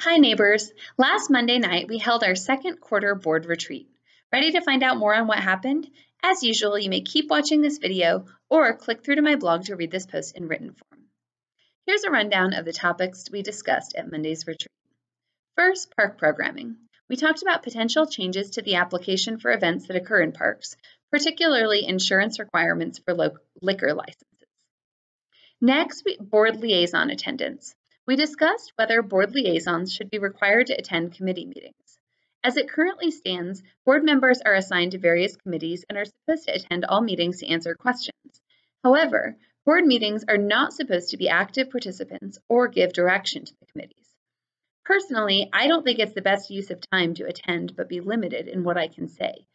Hi, neighbors. Last Monday night, we held our second quarter board retreat. Ready to find out more on what happened? As usual, you may keep watching this video or click through to my blog to read this post in written form. Here's a rundown of the topics we discussed at Monday's retreat. First, park programming. We talked about potential changes to the application for events that occur in parks, particularly insurance requirements for liquor licenses. Next, board liaison attendance we discussed whether board liaisons should be required to attend committee meetings. As it currently stands, board members are assigned to various committees and are supposed to attend all meetings to answer questions. However, board meetings are not supposed to be active participants or give direction to the committees. Personally, I don't think it's the best use of time to attend but be limited in what I can say.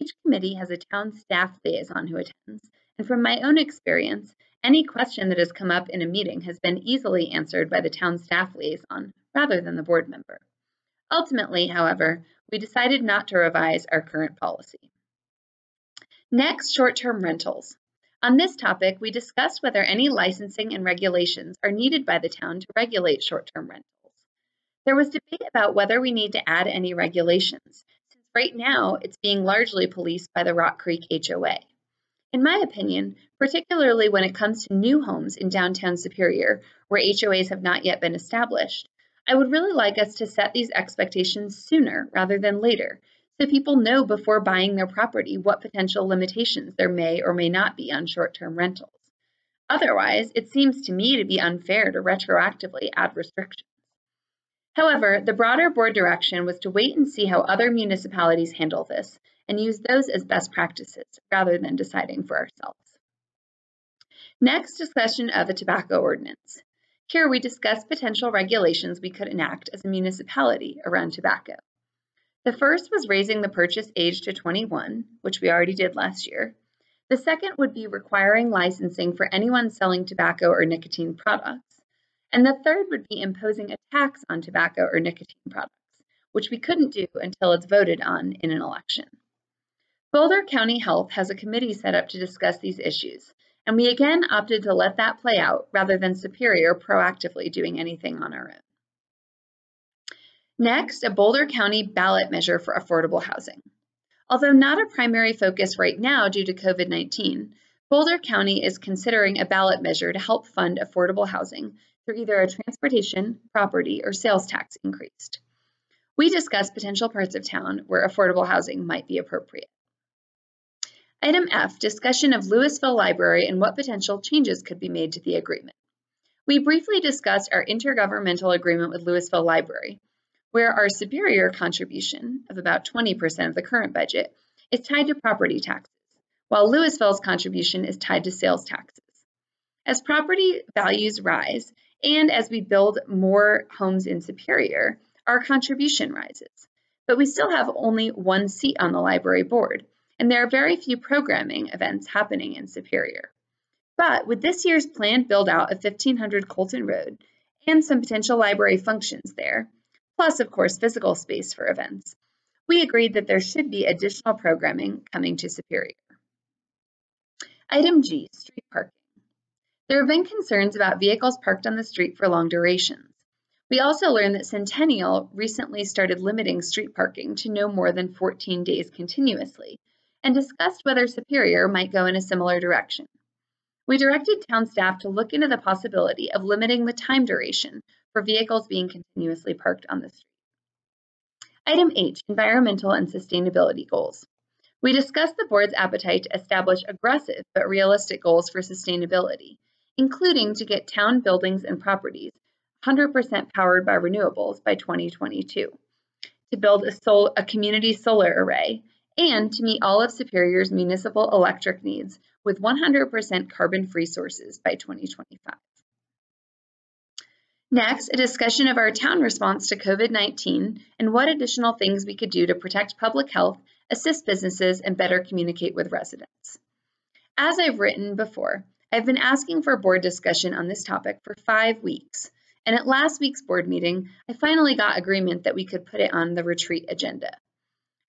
Each committee has a town staff liaison who attends, and from my own experience, any question that has come up in a meeting has been easily answered by the town staff liaison rather than the board member. Ultimately, however, we decided not to revise our current policy. Next, short-term rentals. On this topic, we discussed whether any licensing and regulations are needed by the town to regulate short-term rentals. There was debate about whether we need to add any regulations, since right now it's being largely policed by the Rock Creek HOA. In my opinion, particularly when it comes to new homes in downtown Superior, where HOAs have not yet been established, I would really like us to set these expectations sooner rather than later, so people know before buying their property what potential limitations there may or may not be on short-term rentals. Otherwise, it seems to me to be unfair to retroactively add restrictions. However, the broader board direction was to wait and see how other municipalities handle this and use those as best practices rather than deciding for ourselves. Next, discussion of the tobacco ordinance. Here we discuss potential regulations we could enact as a municipality around tobacco. The first was raising the purchase age to 21, which we already did last year. The second would be requiring licensing for anyone selling tobacco or nicotine products. And the third would be imposing a tax on tobacco or nicotine products, which we couldn't do until it's voted on in an election. Boulder County Health has a committee set up to discuss these issues, and we again opted to let that play out rather than Superior proactively doing anything on our own. Next, a Boulder County ballot measure for affordable housing. Although not a primary focus right now due to COVID-19, Boulder County is considering a ballot measure to help fund affordable housing through either a transportation, property, or sales tax increase. We discussed potential parts of town where affordable housing might be appropriate. Item F, discussion of Louisville Library and what potential changes could be made to the agreement. We briefly discussed our intergovernmental agreement with Louisville Library, where our superior contribution of about 20% of the current budget is tied to property taxes, while Louisville's contribution is tied to sales taxes. As property values rise, and as we build more homes in Superior, our contribution rises. But we still have only one seat on the library board, and there are very few programming events happening in Superior. But with this year's planned build out of 1500 Coalton Road and some potential library functions there, plus of course physical space for events, we agreed that there should be additional programming coming to Superior. Item G, street parking. There have been concerns about vehicles parked on the street for long durations. We also learned that Centennial recently started limiting street parking to no more than 14 days continuously, and discussed whether Superior might go in a similar direction. We directed town staff to look into the possibility of limiting the time duration for vehicles being continuously parked on the street. Item H, environmental and sustainability goals. We discussed the board's appetite to establish aggressive but realistic goals for sustainability, including to get town buildings and properties 100% powered by renewables by 2022, to build a, sol a community solar array, and to meet all of Superior's municipal electric needs with 100% carbon-free sources by 2025. Next, a discussion of our town response to COVID-19 and what additional things we could do to protect public health, assist businesses, and better communicate with residents. As I've written before, I've been asking for a board discussion on this topic for five weeks, and at last week's board meeting, I finally got agreement that we could put it on the retreat agenda.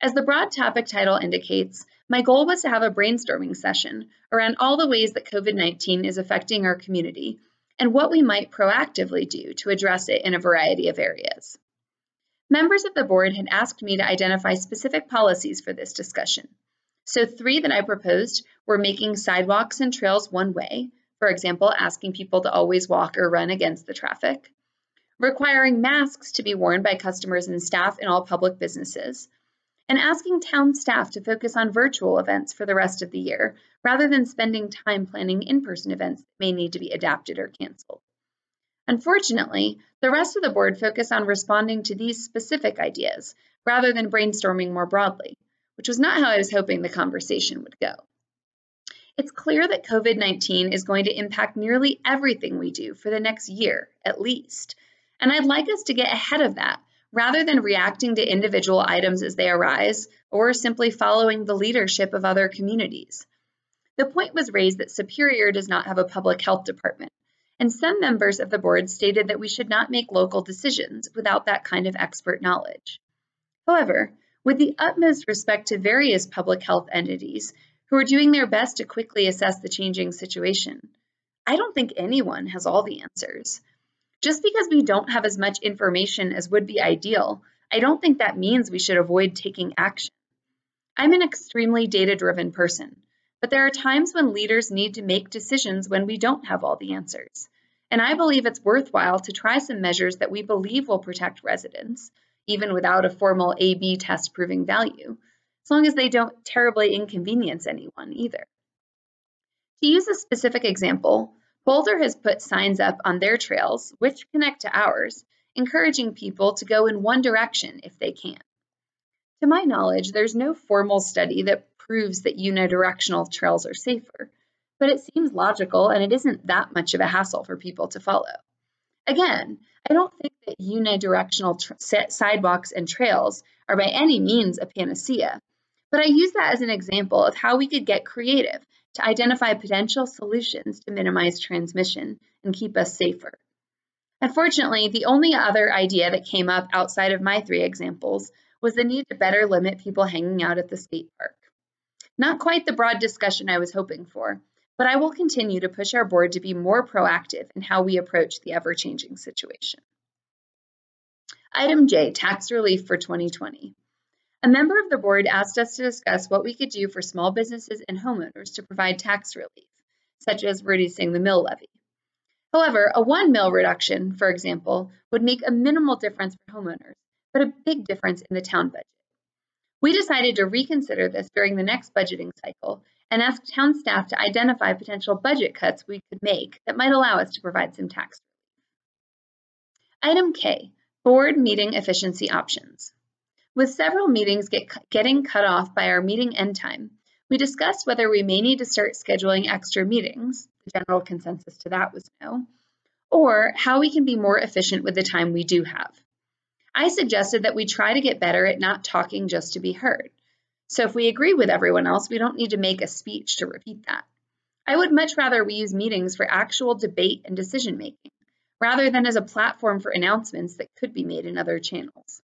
As the broad topic title indicates, my goal was to have a brainstorming session around all the ways that COVID-19 is affecting our community and what we might proactively do to address it in a variety of areas. Members of the board had asked me to identify specific policies for this discussion. So three that I proposed were making sidewalks and trails one way, for example, asking people to always walk or run against the traffic, requiring masks to be worn by customers and staff in all public businesses, and asking town staff to focus on virtual events for the rest of the year, rather than spending time planning in-person events that may need to be adapted or canceled. Unfortunately, the rest of the board focused on responding to these specific ideas rather than brainstorming more broadly, which was not how I was hoping the conversation would go. It's clear that COVID 19 is going to impact nearly everything we do for the next year, at least. And I'd like us to get ahead of that rather than reacting to individual items as they arise or simply following the leadership of other communities. The point was raised that Superior does not have a public health department, and some members of the board stated that we should not make local decisions without that kind of expert knowledge. However, with the utmost respect to various public health entities who are doing their best to quickly assess the changing situation, I don't think anyone has all the answers. Just because we don't have as much information as would be ideal, I don't think that means we should avoid taking action. I'm an extremely data driven person, but there are times when leaders need to make decisions when we don't have all the answers. And I believe it's worthwhile to try some measures that we believe will protect residents, even without a formal A-B test proving value, as long as they don't terribly inconvenience anyone either. To use a specific example, Boulder has put signs up on their trails, which connect to ours, encouraging people to go in one direction if they can. To my knowledge, there's no formal study that proves that unidirectional trails are safer, but it seems logical and it isn't that much of a hassle for people to follow. Again, I don't think that unidirectional sidewalks and trails are by any means a panacea, but I use that as an example of how we could get creative to identify potential solutions to minimize transmission and keep us safer. Unfortunately, the only other idea that came up outside of my three examples was the need to better limit people hanging out at the state park. Not quite the broad discussion I was hoping for, but I will continue to push our board to be more proactive in how we approach the ever-changing situation. Item J, tax relief for 2020. A member of the board asked us to discuss what we could do for small businesses and homeowners to provide tax relief, such as reducing the mill levy. However, a one mill reduction, for example, would make a minimal difference for homeowners, but a big difference in the town budget. We decided to reconsider this during the next budgeting cycle and ask town staff to identify potential budget cuts we could make that might allow us to provide some tax relief. Item K, board meeting efficiency options. With several meetings get, getting cut off by our meeting end time, we discussed whether we may need to start scheduling extra meetings, the general consensus to that was no, or how we can be more efficient with the time we do have. I suggested that we try to get better at not talking just to be heard. So if we agree with everyone else, we don't need to make a speech to repeat that. I would much rather we use meetings for actual debate and decision making, rather than as a platform for announcements that could be made in other channels.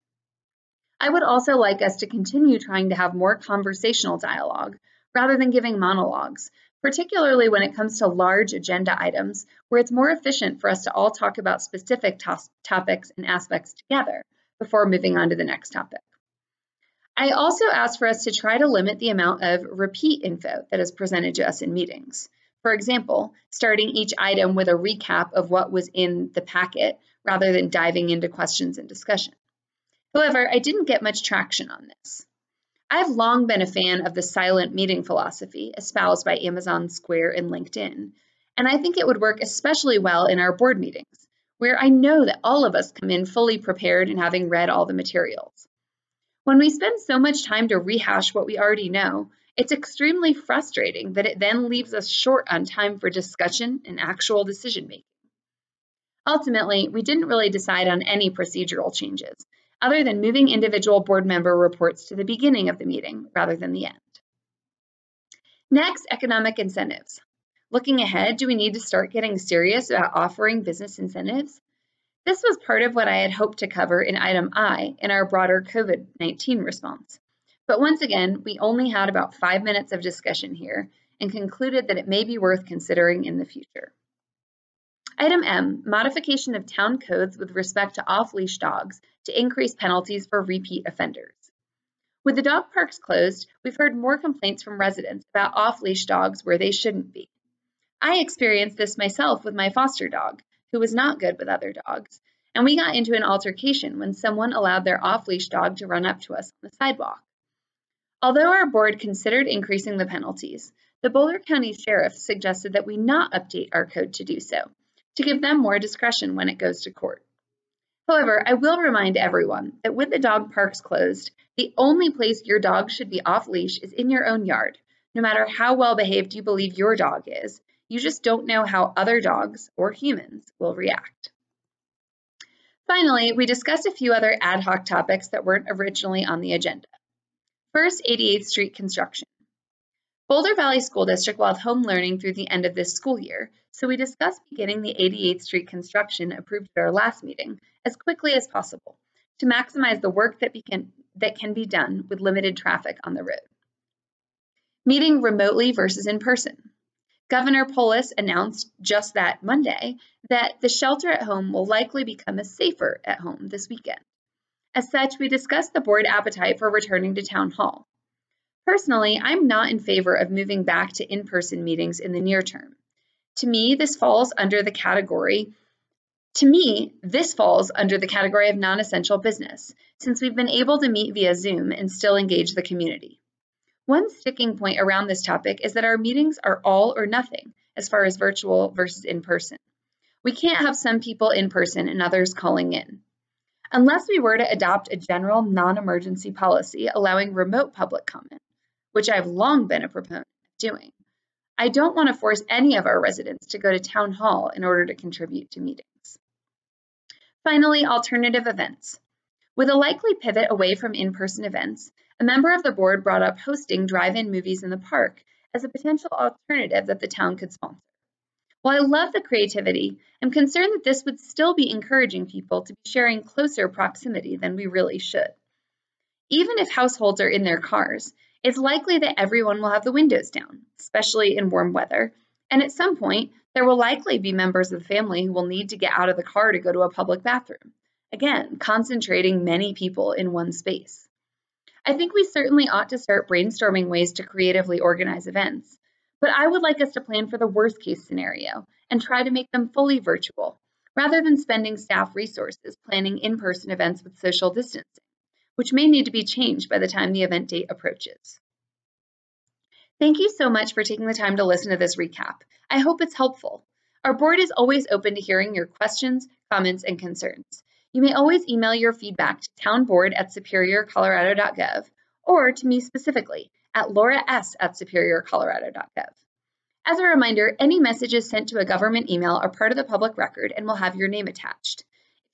I would also like us to continue trying to have more conversational dialogue rather than giving monologues, particularly when it comes to large agenda items where it's more efficient for us to all talk about specific to topics and aspects together before moving on to the next topic. I also asked for us to try to limit the amount of repeat info that is presented to us in meetings. For example, starting each item with a recap of what was in the packet rather than diving into questions and discussion. However, I didn't get much traction on this. I've long been a fan of the silent meeting philosophy espoused by Amazon Square and LinkedIn, and I think it would work especially well in our board meetings, where I know that all of us come in fully prepared and having read all the materials. When we spend so much time to rehash what we already know, it's extremely frustrating that it then leaves us short on time for discussion and actual decision making. Ultimately, we didn't really decide on any procedural changes, other than moving individual board member reports to the beginning of the meeting rather than the end. Next, economic incentives. Looking ahead, do we need to start getting serious about offering business incentives? This was part of what I had hoped to cover in item I in our broader COVID-19 response. But once again, we only had about five minutes of discussion here and concluded that it may be worth considering in the future. Item M, modification of town codes with respect to off-leash dogs to increase penalties for repeat offenders. With the dog parks closed, we've heard more complaints from residents about off-leash dogs where they shouldn't be. I experienced this myself with my foster dog, who was not good with other dogs, and we got into an altercation when someone allowed their off-leash dog to run up to us on the sidewalk. Although our board considered increasing the penalties, the Boulder County Sheriff suggested that we not update our code to do so, to give them more discretion when it goes to court. However, I will remind everyone that with the dog parks closed, the only place your dog should be off leash is in your own yard, no matter how well behaved you believe your dog is, you just don't know how other dogs or humans will react. Finally, we discussed a few other ad hoc topics that weren't originally on the agenda. First, 88th Street construction. Boulder Valley School District will have home learning through the end of this school year, so we discussed beginning the 88th Street construction approved at our last meeting as quickly as possible to maximize the work that, can, that can be done with limited traffic on the road. Meeting remotely versus in person. Governor Polis announced just that Monday that the shelter at home will likely become a safer at home this weekend. As such, we discussed the board appetite for returning to town hall. Personally, I'm not in favor of moving back to in-person meetings in the near term. To me, this falls under the category to me, this falls under the category of non-essential business, since we've been able to meet via Zoom and still engage the community. One sticking point around this topic is that our meetings are all or nothing as far as virtual versus in person. We can't have some people in person and others calling in. Unless we were to adopt a general non-emergency policy allowing remote public comment, which I've long been a proponent of doing, I don't want to force any of our residents to go to town hall in order to contribute to meetings. Finally, alternative events. With a likely pivot away from in-person events, a member of the board brought up hosting drive-in movies in the park as a potential alternative that the town could sponsor. While I love the creativity, I'm concerned that this would still be encouraging people to be sharing closer proximity than we really should. Even if households are in their cars, it's likely that everyone will have the windows down, especially in warm weather, and at some point, there will likely be members of the family who will need to get out of the car to go to a public bathroom. Again, concentrating many people in one space. I think we certainly ought to start brainstorming ways to creatively organize events, but I would like us to plan for the worst case scenario and try to make them fully virtual, rather than spending staff resources planning in-person events with social distancing, which may need to be changed by the time the event date approaches. Thank you so much for taking the time to listen to this recap. I hope it's helpful. Our board is always open to hearing your questions, comments, and concerns. You may always email your feedback to townboard at superiorcolorado.gov or to me specifically at laura s at superiorcolorado.gov. As a reminder, any messages sent to a government email are part of the public record and will have your name attached.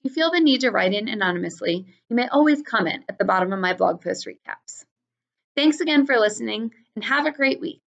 If you feel the need to write in anonymously, you may always comment at the bottom of my blog post recaps. Thanks again for listening and have a great week.